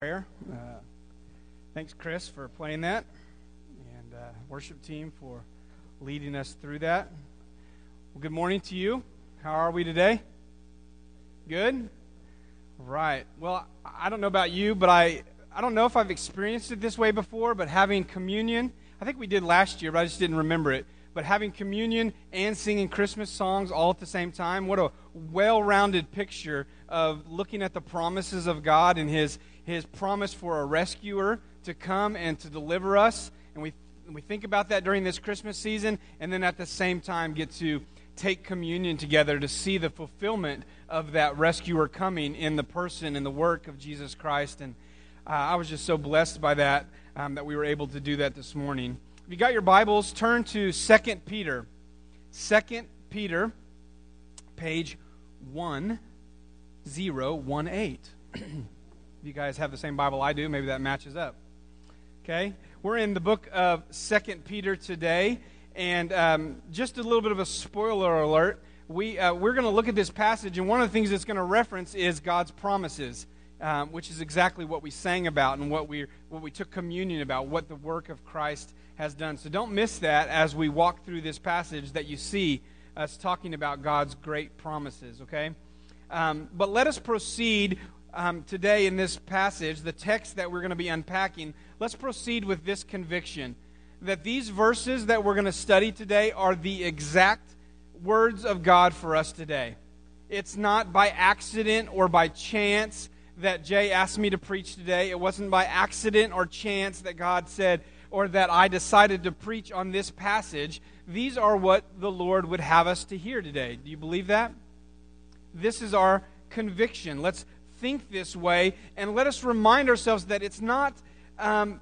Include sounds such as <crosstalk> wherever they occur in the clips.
prayer. Uh, thanks, Chris, for playing that, and uh, worship team for leading us through that. Well, good morning to you. How are we today? Good? Right. Well, I don't know about you, but I, I don't know if I've experienced it this way before, but having communion, I think we did last year, but I just didn't remember it. But having communion and singing Christmas songs all at the same time, what a well rounded picture of looking at the promises of God and His his promise for a rescuer to come and to deliver us. And we, we think about that during this Christmas season, and then at the same time get to take communion together to see the fulfillment of that rescuer coming in the person and the work of Jesus Christ. And uh, I was just so blessed by that um, that we were able to do that this morning. If you got your Bibles, turn to 2 Peter. 2 Peter, page 1018. <clears throat> If you guys have the same Bible I do, maybe that matches up. Okay? We're in the book of Second Peter today, and um, just a little bit of a spoiler alert. We, uh, we're going to look at this passage, and one of the things it's going to reference is God's promises, um, which is exactly what we sang about and what we, what we took communion about, what the work of Christ has done. So don't miss that as we walk through this passage that you see us talking about God's great promises, okay? Um, but let us proceed um, today in this passage, the text that we're going to be unpacking, let's proceed with this conviction that these verses that we're going to study today are the exact words of God for us today. It's not by accident or by chance that Jay asked me to preach today. It wasn't by accident or chance that God said or that I decided to preach on this passage. These are what the Lord would have us to hear today. Do you believe that? This is our conviction. Let's think this way, and let us remind ourselves that it's not um,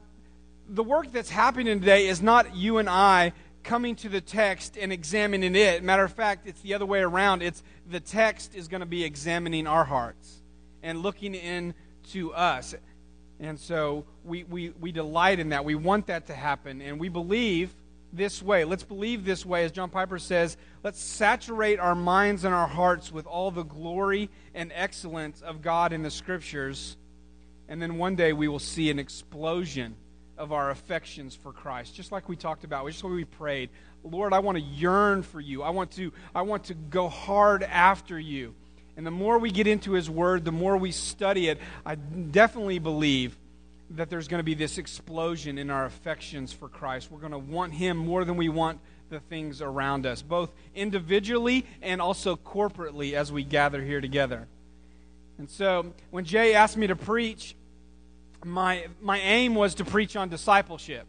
the work that's happening today is not you and I coming to the text and examining it. Matter of fact, it's the other way around. It's the text is going to be examining our hearts and looking into us. And so we, we, we delight in that. We want that to happen. And we believe this way. Let's believe this way. As John Piper says, let's saturate our minds and our hearts with all the glory and excellence of God in the Scriptures. And then one day we will see an explosion of our affections for Christ, just like we talked about, just like we prayed. Lord, I want to yearn for you. I want to, I want to go hard after you. And the more we get into His Word, the more we study it, I definitely believe that there's going to be this explosion in our affections for Christ. We're going to want Him more than we want the things around us, both individually and also corporately as we gather here together. And so, when Jay asked me to preach, my, my aim was to preach on discipleship,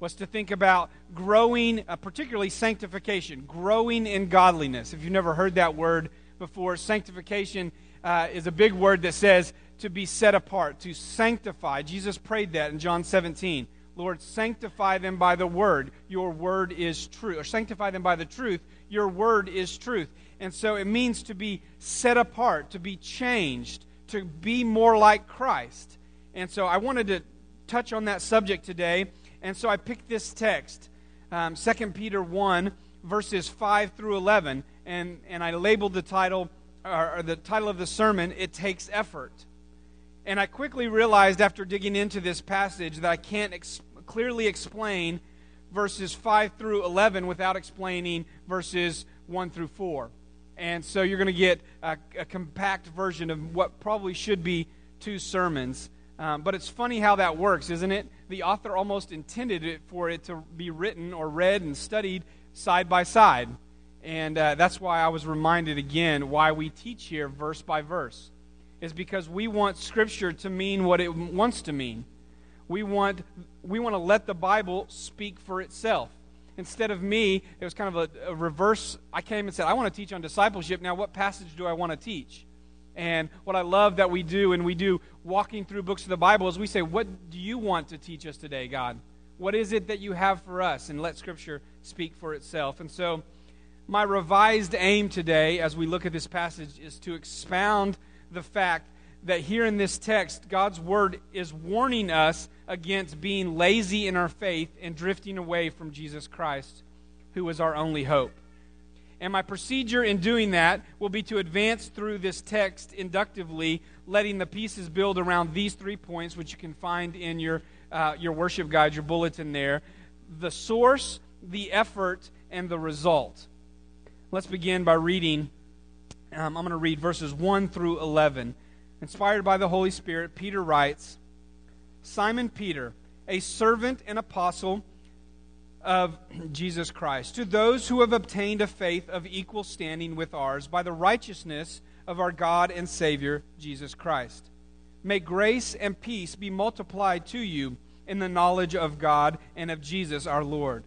was to think about growing, uh, particularly sanctification, growing in godliness. If you've never heard that word before, sanctification uh, is a big word that says to be set apart, to sanctify. Jesus prayed that in John 17. Lord, sanctify them by the word. Your word is true. Or sanctify them by the truth. Your word is truth. And so it means to be set apart, to be changed, to be more like Christ. And so I wanted to touch on that subject today. And so I picked this text, um, 2 Peter 1, verses 5 through 11. And, and I labeled the title, or, or the title of the sermon, It Takes Effort. And I quickly realized after digging into this passage that I can't ex- clearly explain verses 5 through 11 without explaining verses 1 through 4. And so you're going to get a, a, compact version of what probably should be two sermons. Um, but it's funny how that works, isn't it? The author almost intended it for it to be written or read and studied side by side. And uh, that's why I was reminded again why we teach here verse by verse is because we want Scripture to mean what it wants to mean. We want, we want to let the Bible speak for itself. Instead of me, it was kind of a, a reverse. I came and said, I want to teach on discipleship. Now, what passage do I want to teach? And what I love that we do, and we do walking through books of the Bible, is we say, What do you want to teach us today, God? What is it that you have for us? And let Scripture speak for itself. And so, my revised aim today, as we look at this passage, is to expound the fact that here in this text, God's word is warning us against being lazy in our faith and drifting away from Jesus Christ, who is our only hope. And my procedure in doing that will be to advance through this text inductively, letting the pieces build around these three points, which you can find in your, uh, your worship guide, your bulletin there the source, the effort, and the result. Let's begin by reading. Um, I'm going to read verses 1 through 11. Inspired by the Holy Spirit, Peter writes Simon Peter, a servant and apostle of <clears throat> Jesus Christ, to those who have obtained a faith of equal standing with ours by the righteousness of our God and Savior, Jesus Christ. May grace and peace be multiplied to you in the knowledge of God and of Jesus our Lord.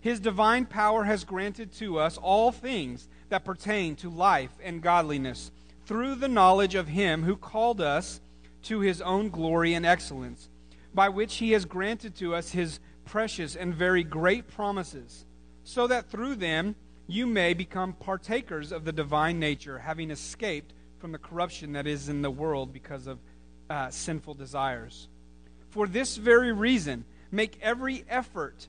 His divine power has granted to us all things that pertain to life and godliness through the knowledge of Him who called us to His own glory and excellence, by which He has granted to us His precious and very great promises, so that through them you may become partakers of the divine nature, having escaped from the corruption that is in the world because of uh, sinful desires. For this very reason, make every effort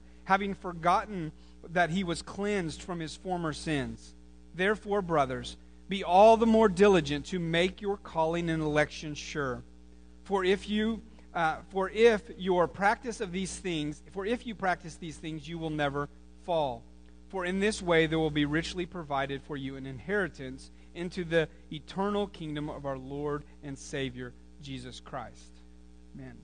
having forgotten that he was cleansed from his former sins. Therefore, brothers, be all the more diligent to make your calling and election sure. For if you uh, for if your practice of these things, for if you practice these things, you will never fall. For in this way there will be richly provided for you an inheritance into the eternal kingdom of our Lord and Savior Jesus Christ. Amen.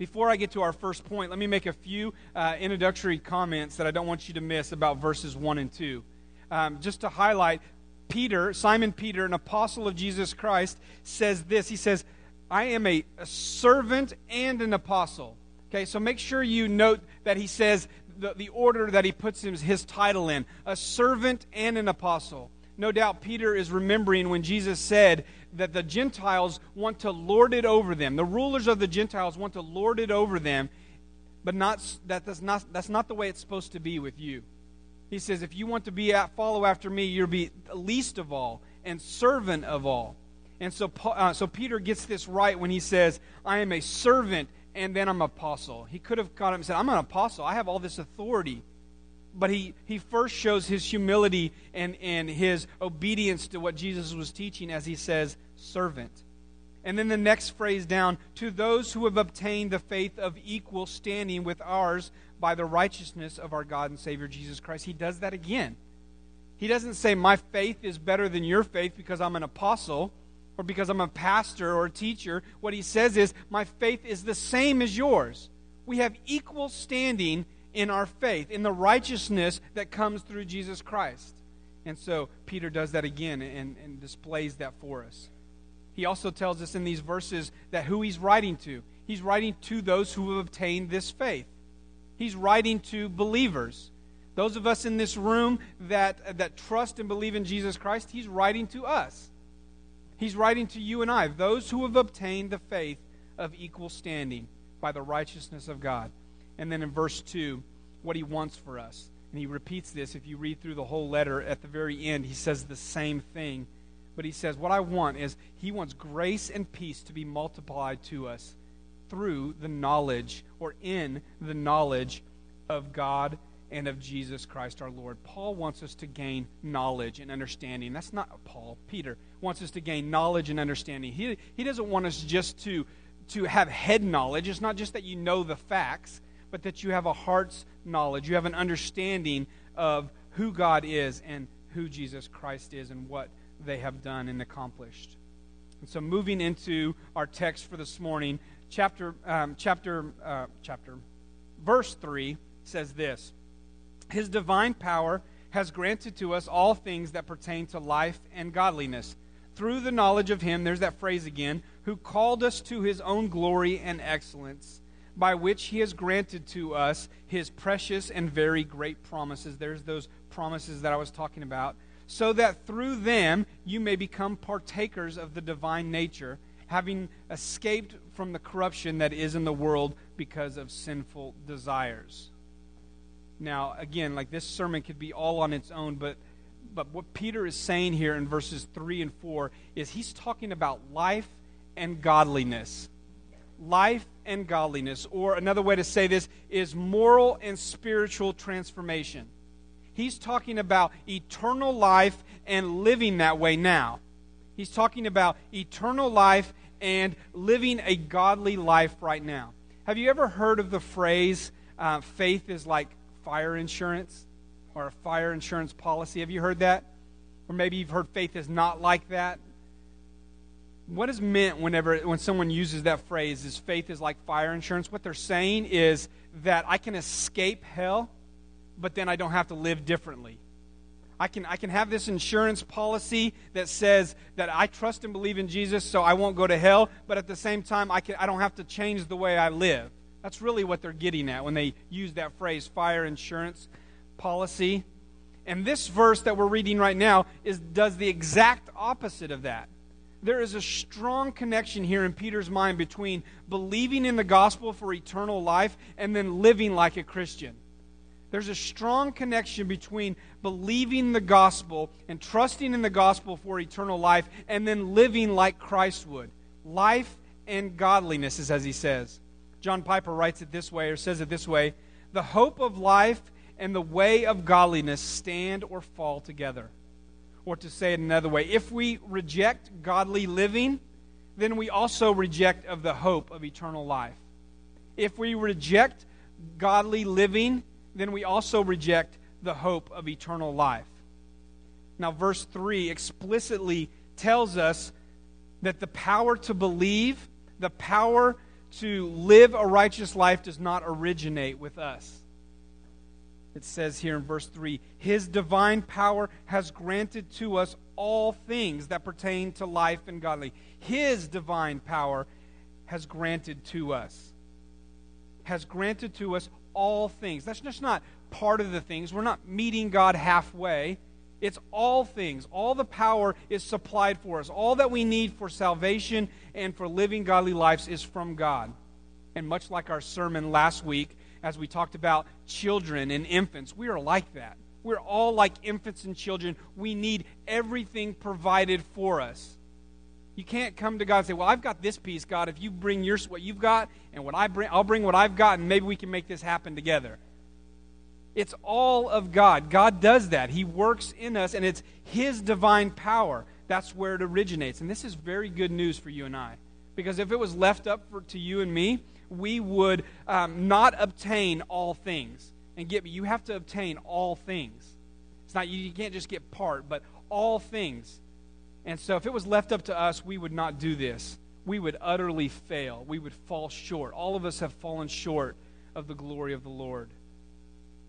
Before I get to our first point, let me make a few uh, introductory comments that I don't want you to miss about verses 1 and 2. Um, just to highlight, Peter, Simon Peter, an apostle of Jesus Christ, says this. He says, I am a, a servant and an apostle. Okay, so make sure you note that he says the, the order that he puts his, his title in a servant and an apostle. No doubt Peter is remembering when Jesus said that the Gentiles want to lord it over them. The rulers of the Gentiles want to lord it over them, but not, that, that's, not, that's not the way it's supposed to be with you. He says, if you want to be at, follow after me, you'll be least of all and servant of all. And so, uh, so Peter gets this right when he says, I am a servant and then I'm an apostle. He could have caught up and said, I'm an apostle. I have all this authority. But he, he first shows his humility and, and his obedience to what Jesus was teaching as he says, servant. And then the next phrase down, to those who have obtained the faith of equal standing with ours by the righteousness of our God and Savior Jesus Christ. He does that again. He doesn't say, My faith is better than your faith because I'm an apostle or because I'm a pastor or a teacher. What he says is, My faith is the same as yours. We have equal standing in our faith, in the righteousness that comes through Jesus Christ. And so Peter does that again and, and displays that for us. He also tells us in these verses that who he's writing to. He's writing to those who have obtained this faith. He's writing to believers. Those of us in this room that, that trust and believe in Jesus Christ, he's writing to us. He's writing to you and I, those who have obtained the faith of equal standing by the righteousness of God. And then in verse 2, what he wants for us. And he repeats this if you read through the whole letter at the very end, he says the same thing. But he says, What I want is he wants grace and peace to be multiplied to us through the knowledge or in the knowledge of God and of Jesus Christ our Lord. Paul wants us to gain knowledge and understanding. That's not Paul. Peter wants us to gain knowledge and understanding. He, he doesn't want us just to, to have head knowledge. It's not just that you know the facts, but that you have a heart's knowledge. You have an understanding of who God is and who Jesus Christ is and what they have done and accomplished. And so, moving into our text for this morning, chapter, um, chapter, uh, chapter, verse 3 says this His divine power has granted to us all things that pertain to life and godliness. Through the knowledge of Him, there's that phrase again, who called us to His own glory and excellence by which he has granted to us his precious and very great promises. There's those promises that I was talking about. so that through them you may become partakers of the divine nature, having escaped from the corruption that is in the world because of sinful desires. Now, again, like this sermon could be all on its own, but but what Peter is saying here in verses 3 and 4 is he's talking about life and godliness. Life and godliness. Or another way to say this is moral and spiritual transformation. He's talking about eternal life and living that way now. He's talking about eternal life and living a godly life right now. Have you ever heard of the phrase, uh, faith is like fire insurance or a fire insurance policy? Have you heard that? Or maybe you've heard faith is not like that. What is meant whenever when someone uses that phrase is faith is like fire insurance? What they're saying is that I can escape hell but then I don't have to live differently. I can, I can have this insurance policy that says that I trust and believe in Jesus so I won't go to hell, but at the same time, I, can, I don't have to change the way I live. That's really what they're getting at when they use that phrase, fire insurance policy. And this verse that we're reading right now is, does the exact opposite of that. There is a strong connection here in Peter's mind between believing in the gospel for eternal life and then living like a Christian. There's a strong connection between believing the gospel and trusting in the gospel for eternal life and then living like Christ would. Life and godliness is as he says. John Piper writes it this way or says it this way The hope of life and the way of godliness stand or fall together. Or to say it another way, if we reject godly living, then we also reject of the hope of eternal life. If we reject godly living, then we also reject the hope of eternal life. Now, verse 3 explicitly tells us that the power to believe, the power to live a righteous life, does not originate with us. It says here in verse 3 His divine power has granted to us all things that pertain to life and godly. His divine power has granted to us. Has granted to us all things. That's just not part of the things. We're not meeting God halfway. It's all things. All the power is supplied for us. All that we need for salvation and for living godly lives is from God. And much like our sermon last week, as we talked about children and infants, we are like that. We're all like infants and children. We need everything provided for us. You can't come to God and say, "Well, I've got this piece, God. If you bring your what you've got, and what I bring, I'll bring what I've got, and maybe we can make this happen together." It's all of God. God does that. He works in us, and it's His divine power. That's where it originates. And this is very good news for you and I. Because if it was left up for, to you and me, we would um, not obtain all things. And get me, you have to obtain all things. It's not, you can't just get part, but all things. And so, if it was left up to us, we would not do this. We would utterly fail. We would fall short. All of us have fallen short of the glory of the Lord.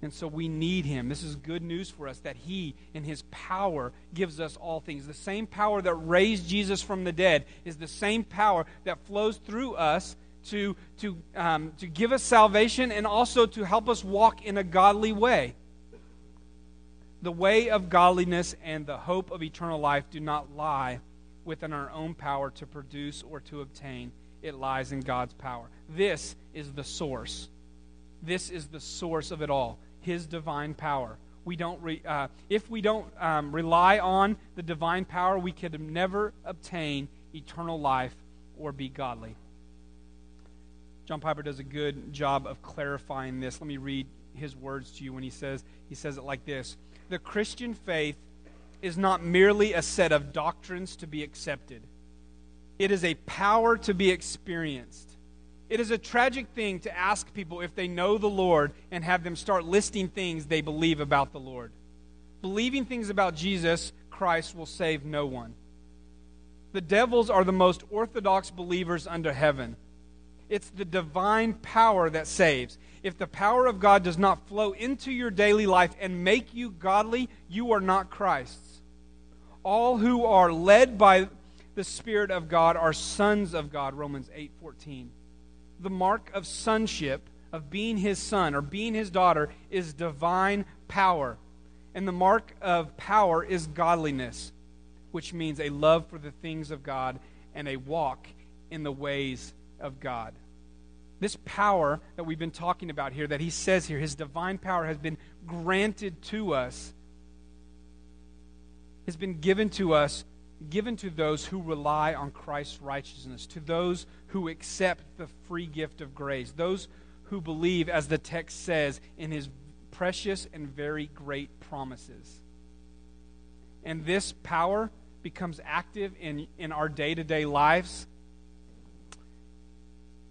And so we need him. This is good news for us that he, in his power, gives us all things. The same power that raised Jesus from the dead is the same power that flows through us to, to, um, to give us salvation and also to help us walk in a godly way the way of godliness and the hope of eternal life do not lie within our own power to produce or to obtain. It lies in God's power. This is the source. This is the source of it all His divine power. We don't re, uh, if we don't um, rely on the divine power, we could never obtain eternal life or be godly. John Piper does a good job of clarifying this. Let me read his words to you when he says he says it like this the Christian faith is not merely a set of doctrines to be accepted, it is a power to be experienced. It is a tragic thing to ask people if they know the Lord and have them start listing things they believe about the Lord. Believing things about Jesus Christ will save no one. The devils are the most orthodox believers under heaven. It's the divine power that saves. If the power of God does not flow into your daily life and make you godly, you are not Christ's. All who are led by the Spirit of God are sons of God, Romans 8:14. The mark of sonship, of being his son or being his daughter, is divine power. And the mark of power is godliness, which means a love for the things of God and a walk in the ways of God. This power that we've been talking about here, that he says here, his divine power has been granted to us, has been given to us, given to those who rely on Christ's righteousness, to those who accept the free gift of grace, those who believe, as the text says, in his precious and very great promises. And this power becomes active in, in our day to day lives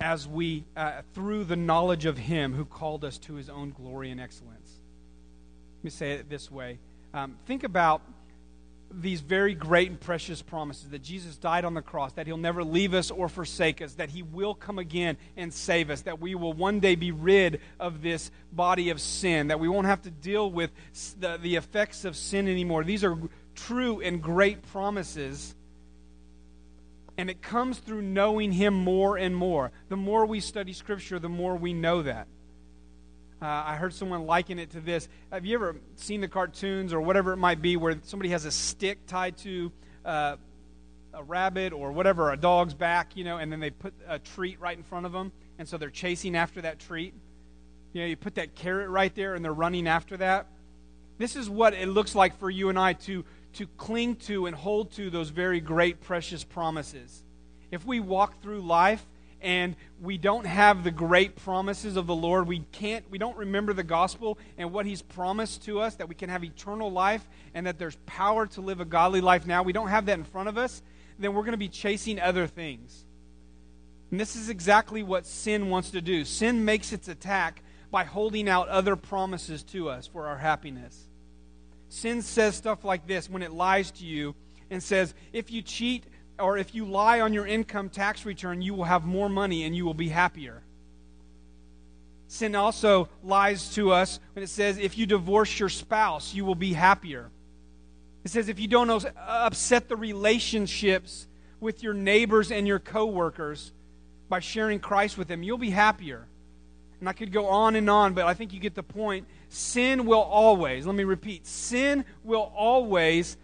as we, uh, through the knowledge of Him who called us to His own glory and excellence. Let me say it this way um, think about these very great and precious promises that Jesus died on the cross, that He'll never leave us or forsake us, that He will come again and save us, that we will one day be rid of this body of sin, that we won't have to deal with the, the effects of sin anymore. These are true and great promises and it comes through knowing Him more and more. The more we study Scripture, the more we know that. Uh, I heard someone liken it to this. Have you ever seen the cartoons or whatever it might be where somebody has a stick tied to uh, a rabbit or whatever, a dog's back, you know, and then they put a treat right in front of them, and so they're chasing after that treat? You know, you put that carrot right there and they're running after that. This is what it looks like for you and I to to cling to and hold to those very great, precious promises. If we walk through life and we don't have the great promises of the Lord, we can't we don't remember the gospel and what he's promised to us that we can have eternal life and that there's power to live a godly life now. We don't have that in front of us, then we're going to be chasing other things. And this is exactly what sin wants to do. Sin makes its attack by holding out other promises to us for our happiness. Sin says stuff like this when it lies to you and says, if you cheat or if you lie on your income tax return, you will have more money and you will be happier. Sin also lies to us when it says, if you divorce your spouse, you will be happier. It says, if you don't uh, upset the relationships with your neighbors and your coworkers by sharing Christ with them, you'll be happier. And I could go on and on, but I think you get the point. Sin will always, let me repeat, sin will always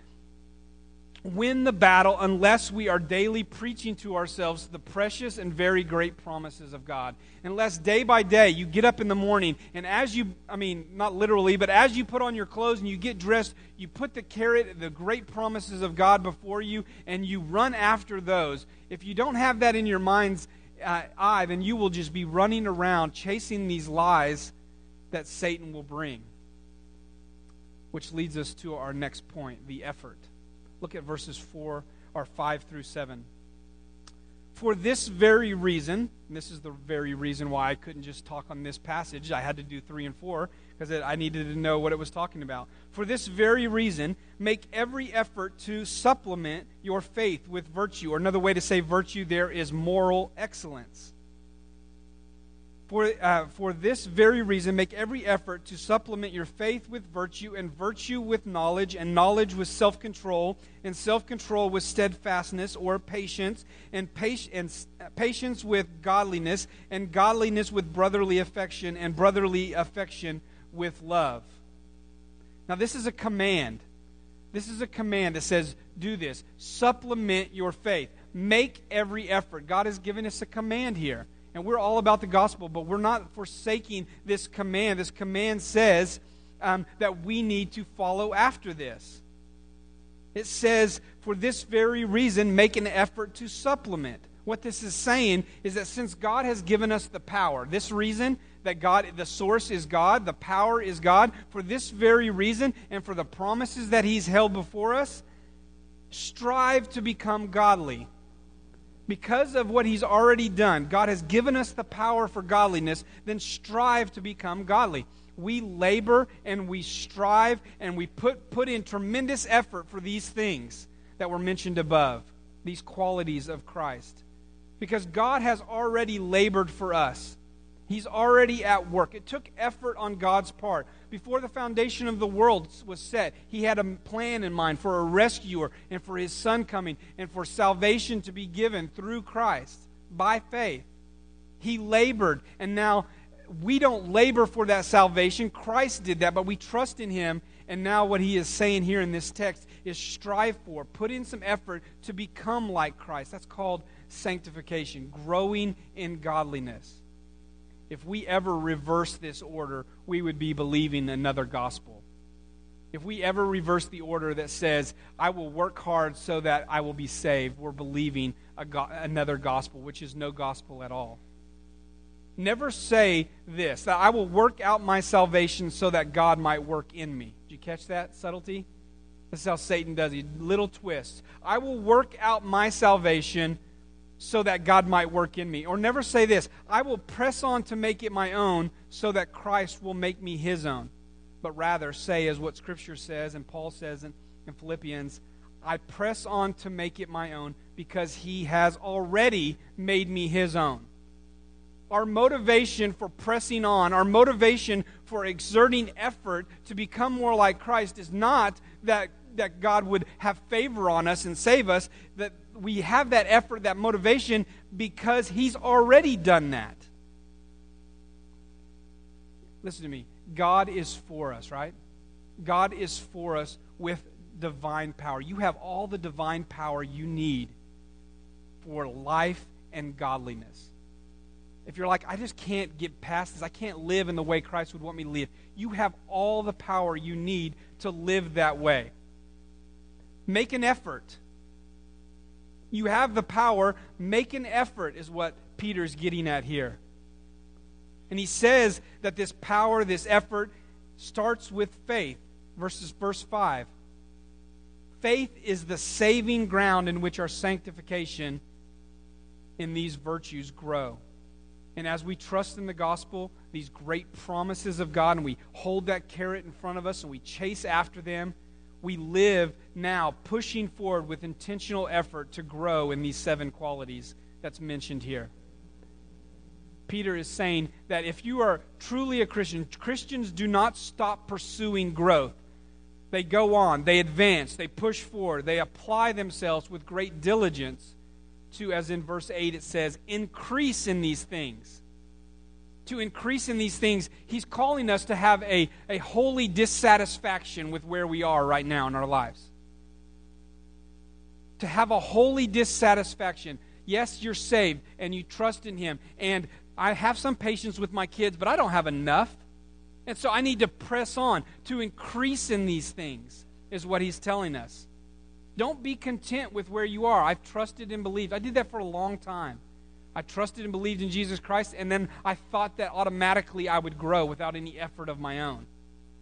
win the battle unless we are daily preaching to ourselves the precious and very great promises of God. Unless day by day you get up in the morning and as you, I mean, not literally, but as you put on your clothes and you get dressed, you put the carrot, the great promises of God before you, and you run after those. If you don't have that in your mind's uh, eye, then you will just be running around chasing these lies that Satan will bring. Which leads us to our next point the effort. Look at verses 4 or 5 through 7. For this very reason, this is the very reason why I couldn't just talk on this passage, I had to do 3 and 4 because I needed to know what it was talking about. For this very reason, make every effort to supplement your faith with virtue. Or another way to say virtue there is moral excellence for, uh, for this very reason, make every effort to supplement your faith with virtue, and virtue with knowledge, and knowledge with self control, and self control with steadfastness or patience, and, and patience with godliness, and godliness with brotherly affection, and brotherly affection with love. Now, this is a command. This is a command that says, do this. Supplement your faith. Make every effort. God has given us a command here and we're all about the gospel, but we're not forsaking this command. This command says um, that we need to follow after this. It says, for this very reason, make an effort to supplement. What this is saying is that since God has given us the power, this reason that God, the source is God, the power is God, for this very reason and for the promises that He's held before us, strive to become godly because of what he's already done, God has given us the power for godliness, then strive to become godly. We labor and we strive and we put, put in tremendous effort for these things that were mentioned above, these qualities of Christ. Because God has already labored for us. He's already at work. It took effort on God's part. Before the foundation of the world was set, He had a plan in mind for a rescuer and for His Son coming and for salvation to be given through Christ by faith. He labored, and now we don't labor for that salvation. Christ did that, but we trust in Him And now, what he is saying here in this text is strive for, put in some effort to become like Christ. That's called sanctification, growing in godliness. If we ever reverse this order, we would be believing another gospel. If we ever reverse the order that says, I will work hard so that I will be saved, we're believing go- another gospel, which is no gospel at all. Never say this, that I will work out my salvation so that God might work in me. Did you catch that subtlety? This is how Satan does it. Little twist. I will work out my salvation so that God might work in me. Or never say this I will press on to make it my own so that Christ will make me his own. But rather say, as what Scripture says and Paul says in, in Philippians, I press on to make it my own because he has already made me his own our motivation for pressing on, our motivation for exerting effort to become more like Christ is not that, that God would have favor on us and save us, that we have that effort, that motivation, because He's already done that. Listen to me. God is for us, right? God is for us with divine power. You have all the divine power you need for life and godliness if you're like, I just can't get past this, I can't live in the way Christ would want me to live, you have all the power you need to live that way. Make an effort. You have the power. Make an effort, is what Peter's getting at here. And he says that this power, this effort, starts with faith. Verses verse 5. Faith is the saving ground in which our sanctification in these virtues grow. And as we trust in the gospel, these great promises of God, and we hold that carrot in front of us and we chase after them, we live now pushing forward with intentional effort to grow in these seven qualities that's mentioned here. Peter is saying that if you are truly a Christian, Christians do not stop pursuing growth. They go on, they advance, they push forward, they apply themselves with great diligence to, as in verse 8 it says, increase in these things. To increase in these things, he's calling us to have a, a holy dissatisfaction with where we are right now in our lives. To have a holy dissatisfaction. Yes, you're saved and you trust in him. And I have some patience with my kids, but I don't have enough. And so I need to press on to increase in these things, is what he's telling us. Don't be content with where you are. I've trusted and believed. I did that for a long time. I trusted and believed in Jesus Christ, and then I thought that automatically I would grow without any effort of my own.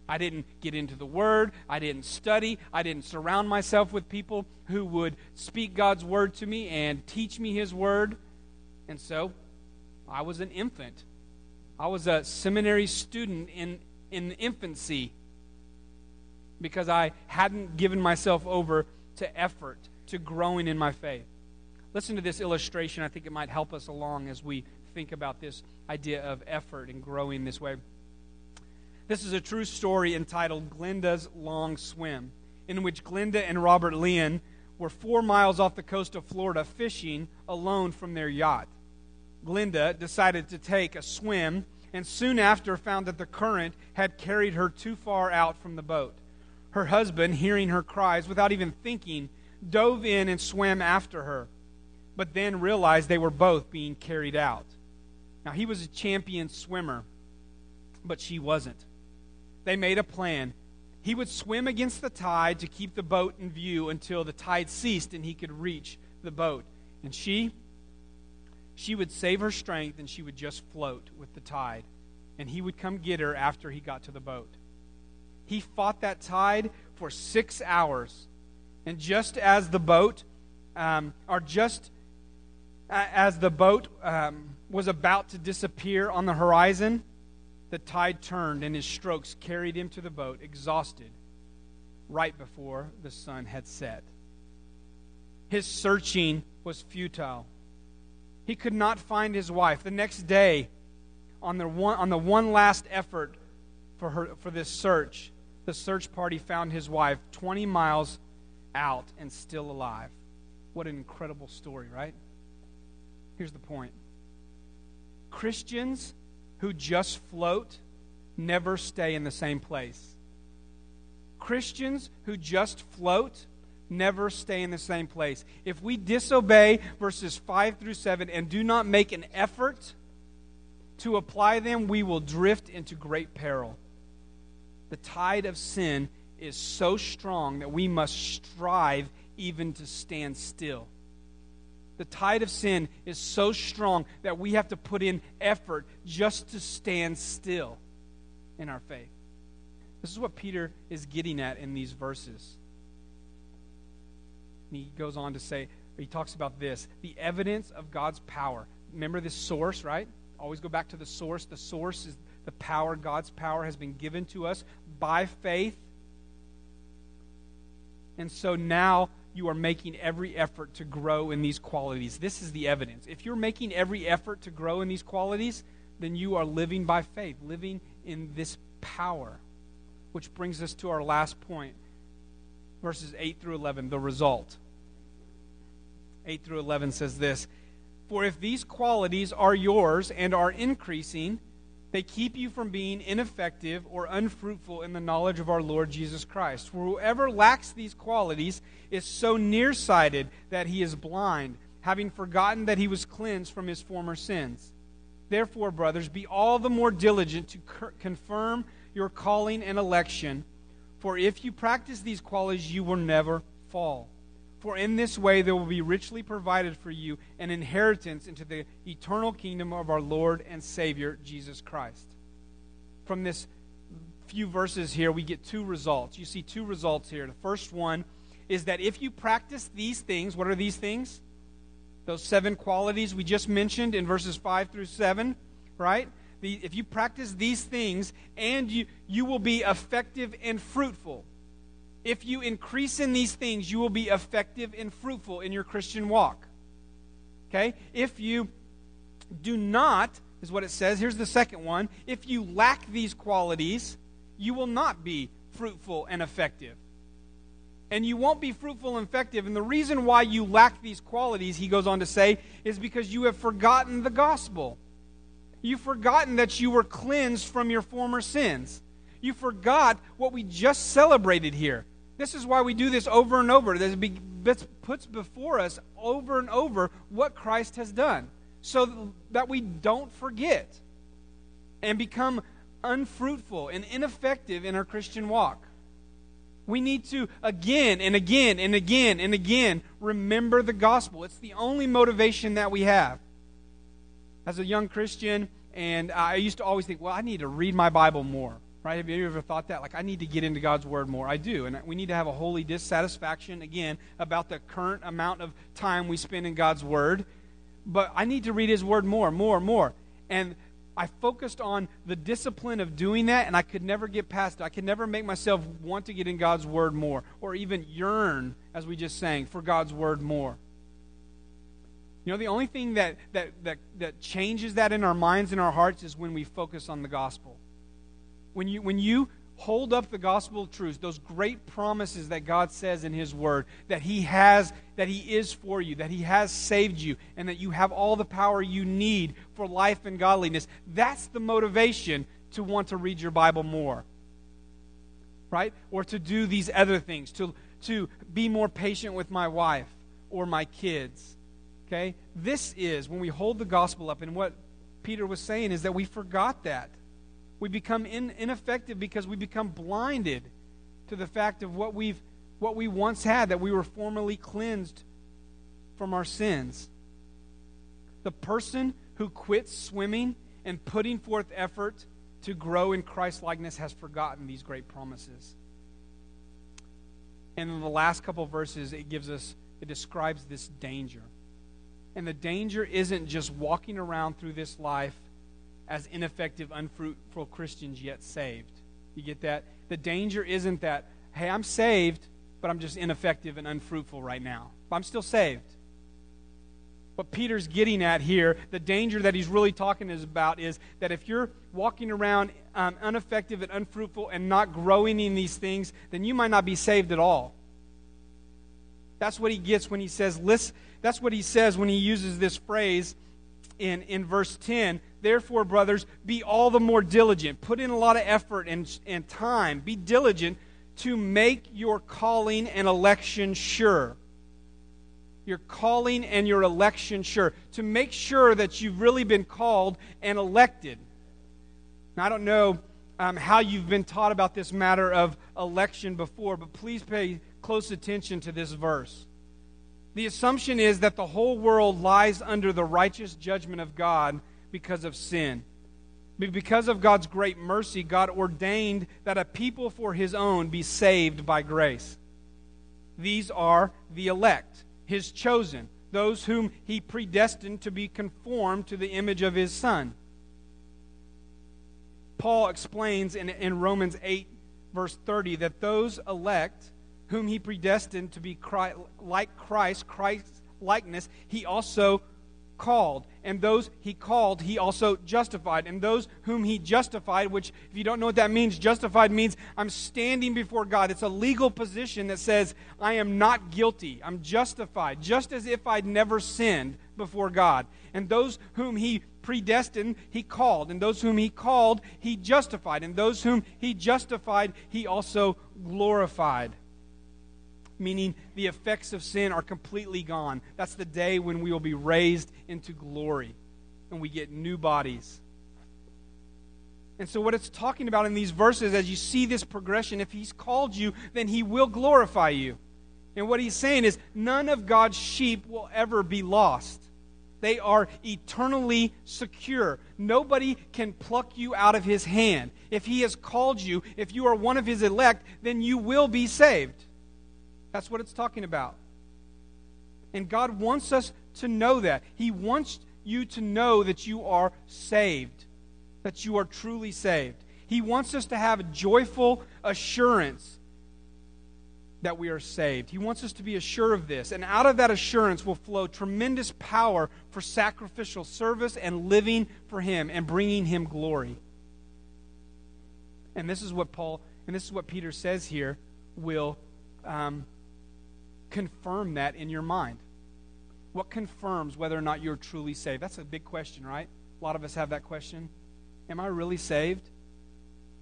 I didn't get into the Word. I didn't study. I didn't surround myself with people who would speak God's Word to me and teach me His Word. And so I was an infant. I was a seminary student in, in infancy because I hadn't given myself over to effort, to growing in my faith. Listen to this illustration. I think it might help us along as we think about this idea of effort and growing this way. This is a true story entitled Glenda's Long Swim, in which Glenda and Robert Leon were four miles off the coast of Florida fishing alone from their yacht. Glenda decided to take a swim and soon after found that the current had carried her too far out from the boat. Her husband, hearing her cries without even thinking, dove in and swam after her, but then realized they were both being carried out. Now, he was a champion swimmer, but she wasn't. They made a plan. He would swim against the tide to keep the boat in view until the tide ceased and he could reach the boat. And she, she would save her strength and she would just float with the tide. And he would come get her after he got to the boat. He fought that tide for six hours. And just as the boat, um, or just as the boat um, was about to disappear on the horizon, the tide turned and his strokes carried him to the boat, exhausted, right before the sun had set. His searching was futile. He could not find his wife. The next day, on the one, on the one last effort for, her, for this search, the search party found his wife 20 miles out and still alive. What an incredible story, right? Here's the point Christians who just float never stay in the same place. Christians who just float never stay in the same place. If we disobey verses 5 through 7 and do not make an effort to apply them, we will drift into great peril. The tide of sin is so strong that we must strive even to stand still. The tide of sin is so strong that we have to put in effort just to stand still in our faith. This is what Peter is getting at in these verses. And he goes on to say, he talks about this the evidence of God's power. Remember this source, right? Always go back to the source. The source is the power. God's power has been given to us by faith. And so now you are making every effort to grow in these qualities. This is the evidence. If you're making every effort to grow in these qualities, then you are living by faith, living in this power. Which brings us to our last point verses 8 through 11, the result. 8 through 11 says this For if these qualities are yours and are increasing, they keep you from being ineffective or unfruitful in the knowledge of our Lord Jesus Christ. For whoever lacks these qualities is so nearsighted that he is blind, having forgotten that he was cleansed from his former sins. Therefore, brothers, be all the more diligent to confirm your calling and election, for if you practice these qualities, you will never fall. For in this way there will be richly provided for you an inheritance into the eternal kingdom of our Lord and Savior, Jesus Christ. From this few verses here, we get two results. You see two results here. The first one is that if you practice these things, what are these things? Those seven qualities we just mentioned in verses 5 through 7, right? The, if you practice these things, and you, you will be effective and fruitful if you increase in these things, you will be effective and fruitful in your Christian walk. Okay? If you do not, is what it says. Here's the second one. If you lack these qualities, you will not be fruitful and effective. And you won't be fruitful and effective. And the reason why you lack these qualities, he goes on to say, is because you have forgotten the gospel. You've forgotten that you were cleansed from your former sins. You forgot what we just celebrated here this is why we do this over and over. This puts before us over and over what Christ has done so that we don't forget and become unfruitful and ineffective in our Christian walk. We need to again and again and again and again remember the gospel. It's the only motivation that we have. As a young Christian, and I used to always think, well, I need to read my Bible more. Right? Have you ever thought that? Like, I need to get into God's Word more. I do. And we need to have a holy dissatisfaction, again, about the current amount of time we spend in God's Word. But I need to read His Word more, more, more. And I focused on the discipline of doing that, and I could never get past it. I could never make myself want to get in God's Word more, or even yearn, as we just sang, for God's Word more. You know, the only thing that, that, that, that changes that in our minds and our hearts is when we focus on the gospel when you, when you hold up the gospel truths, those great promises that God says in His Word, that He has, that He is for you, that He has saved you, and that you have all the power you need for life and godliness, that's the motivation to want to read your Bible more. Right? Or to do these other things, to, to be more patient with my wife or my kids. Okay? This is when we hold the gospel up, and what Peter was saying is that we forgot that. We become in, ineffective because we become blinded to the fact of what we've what we once had, that we were formerly cleansed from our sins. The person who quits swimming and putting forth effort to grow in Christ likeness has forgotten these great promises. And in the last couple verses, it gives us, it describes this danger. And the danger isn't just walking around through this life as ineffective, unfruitful Christians yet saved. You get that? The danger isn't that, hey, I'm saved, but I'm just ineffective and unfruitful right now. But I'm still saved. What Peter's getting at here, the danger that he's really talking is about is that if you're walking around um, ineffective and unfruitful and not growing in these things, then you might not be saved at all. That's what he gets when he says, listen, that's what he says when he uses this phrase in, in verse 10 Therefore, brothers, be all the more diligent. Put in a lot of effort and, and time. Be diligent to make your calling and election sure. Your calling and your election sure. To make sure that you've really been called and elected. Now, I don't know um, how you've been taught about this matter of election before, but please pay close attention to this verse. The assumption is that the whole world lies under the righteous judgment of God because of sin. Because of God's great mercy, God ordained that a people for his own be saved by grace. These are the elect, his chosen, those whom he predestined to be conformed to the image of his Son. Paul explains in, in Romans 8, verse 30, that those elect whom he predestined to be Christ, like Christ, Christ's likeness, he also called. And those he called, he also justified. And those whom he justified, which, if you don't know what that means, justified means I'm standing before God. It's a legal position that says I am not guilty. I'm justified, just as if I'd never sinned before God. And those whom he predestined, he called. And those whom he called, he justified. And those whom he justified, he also glorified meaning the effects of sin are completely gone. That's the day when we will be raised into glory and we get new bodies. And so, what it's talking about in these verses, as you see this progression, if He's called you, then He will glorify you. And what He's saying is, none of God's sheep will ever be lost. They are eternally secure. Nobody can pluck you out of His hand. If He has called you, if you are one of His elect, then you will be saved. That's what it's talking about. And God wants us to know that. He wants you to know that you are saved, that you are truly saved. He wants us to have a joyful assurance that we are saved. He wants us to be assured of this. And out of that assurance will flow tremendous power for sacrificial service and living for Him and bringing Him glory. And this is what Paul, and this is what Peter says here, will um, confirm that in your mind? What confirms whether or not you're truly saved? That's a big question, right? A lot of us have that question. Am I really saved?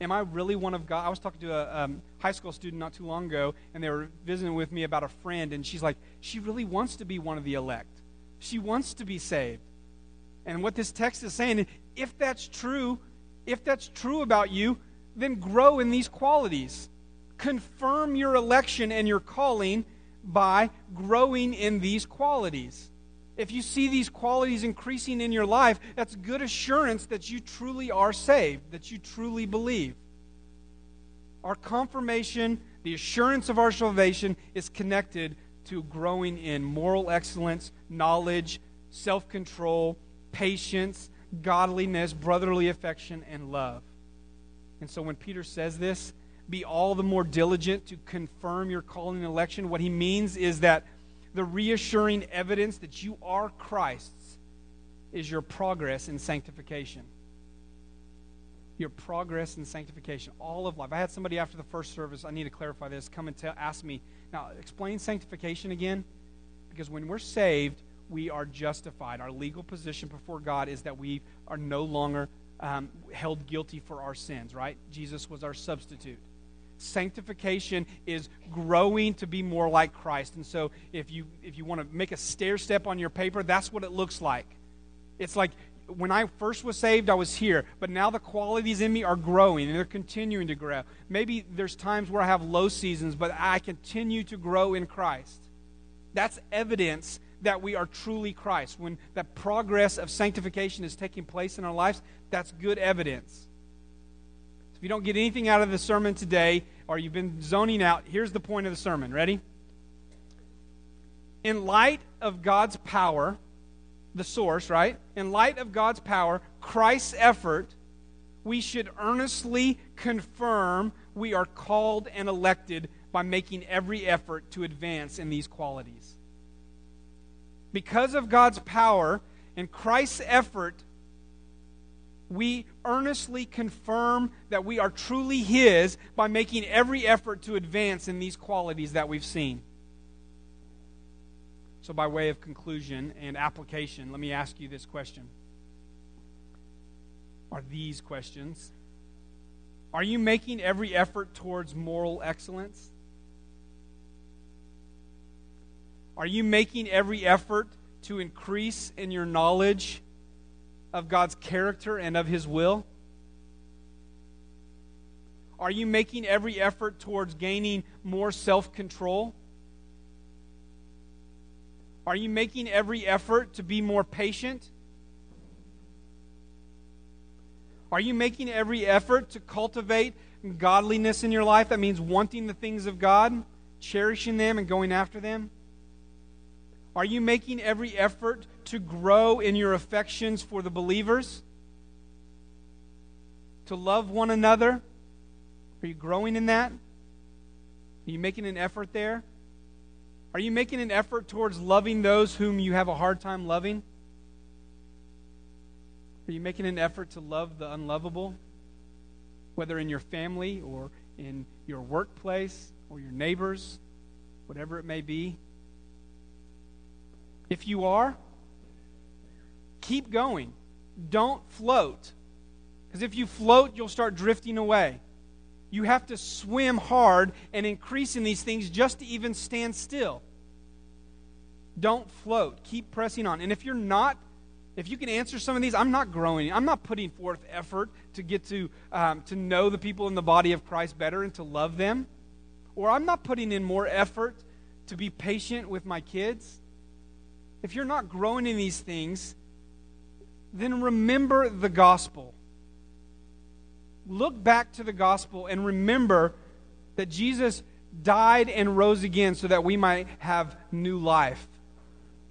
Am I really one of God? I was talking to a um, high school student not too long ago, and they were visiting with me about a friend, and she's like, she really wants to be one of the elect. She wants to be saved. And what this text is saying, if that's true, if that's true about you, then grow in these qualities. Confirm your election and your calling by growing in these qualities. If you see these qualities increasing in your life, that's good assurance that you truly are saved, that you truly believe. Our confirmation, the assurance of our salvation, is connected to growing in moral excellence, knowledge, self control, patience, godliness, brotherly affection, and love. And so when Peter says this, be all the more diligent to confirm your calling and election. What he means is that the reassuring evidence that you are Christ's is your progress in sanctification. Your progress in sanctification, all of life. I had somebody after the first service, I need to clarify this, come and tell, ask me, now explain sanctification again. Because when we're saved, we are justified. Our legal position before God is that we are no longer um, held guilty for our sins, right? Jesus was our substitute sanctification is growing to be more like Christ. And so if you if you want to make a stair step on your paper, that's what it looks like. It's like when I first was saved, I was here, but now the qualities in me are growing and they're continuing to grow. Maybe there's times where I have low seasons, but I continue to grow in Christ. That's evidence that we are truly Christ. When that progress of sanctification is taking place in our lives, that's good evidence. If you don't get anything out of the sermon today, or you've been zoning out, here's the point of the sermon. Ready? In light of God's power, the source, right? In light of God's power, Christ's effort, we should earnestly confirm we are called and elected by making every effort to advance in these qualities. Because of God's power and Christ's effort, we earnestly confirm that we are truly His by making every effort to advance in these qualities that we've seen. So, by way of conclusion and application, let me ask you this question. Are these questions Are you making every effort towards moral excellence? Are you making every effort to increase in your knowledge of God's character and of His will? Are you making every effort towards gaining more self control? Are you making every effort to be more patient? Are you making every effort to cultivate godliness in your life? That means wanting the things of God, cherishing them, and going after them. Are you making every effort to grow in your affections for the believers? To love one another? Are you growing in that? Are you making an effort there? Are you making an effort towards loving those whom you have a hard time loving? Are you making an effort to love the unlovable? Whether in your family or in your workplace or your neighbors, whatever it may be. If you are, keep going. Don't float. Because if you float, you'll start drifting away. You have to swim hard and increase in these things just to even stand still. Don't float. Keep pressing on. And if you're not, if you can answer some of these, I'm not growing. I'm not putting forth effort to get to, um, to know the people in the body of Christ better and to love them. Or I'm not putting in more effort to be patient with my kids. If you're not growing in these things, then remember the gospel look back to the gospel and remember that Jesus died and rose again so that we might have new life,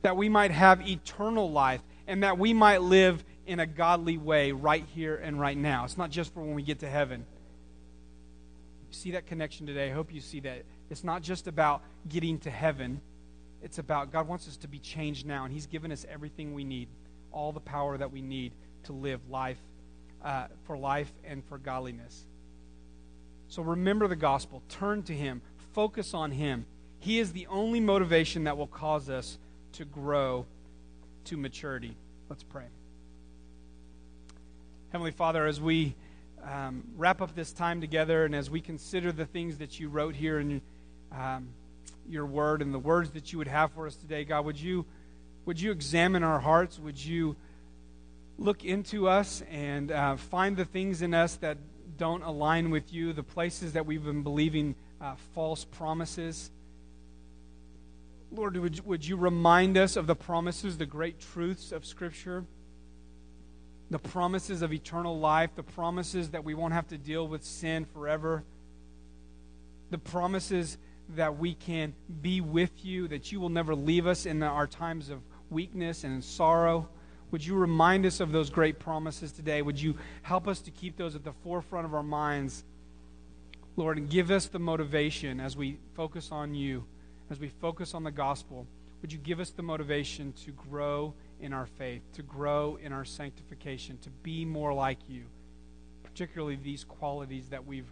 that we might have eternal life, and that we might live in a godly way right here and right now. It's not just for when we get to heaven. You see that connection today? I hope you see that. It's not just about getting to heaven. It's about God wants us to be changed now, and He's given us everything we need, all the power that we need to live life uh, for life and for godliness. So remember the gospel, turn to Him, focus on Him. He is the only motivation that will cause us to grow to maturity. Let's pray. Heavenly Father, as we um, wrap up this time together and as we consider the things that you wrote here in um, your word and the words that you would have for us today, God, would you, would you examine our hearts? Would you look into us and uh, find the things in us that don't align with you, the places that we've been believing uh, false promises. Lord, would, would you remind us of the promises, the great truths of Scripture, the promises of eternal life, the promises that we won't have to deal with sin forever, the promises that we can be with you, that you will never leave us in our times of weakness and sorrow. Would you remind us of those great promises today? Would you help us to keep those at the forefront of our minds, Lord, and give us the motivation as we focus on you, as we focus on the gospel? Would you give us the motivation to grow in our faith, to grow in our sanctification, to be more like you, particularly these qualities that we've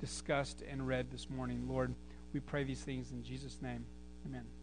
discussed and read this morning? Lord, we pray these things in Jesus' name. Amen.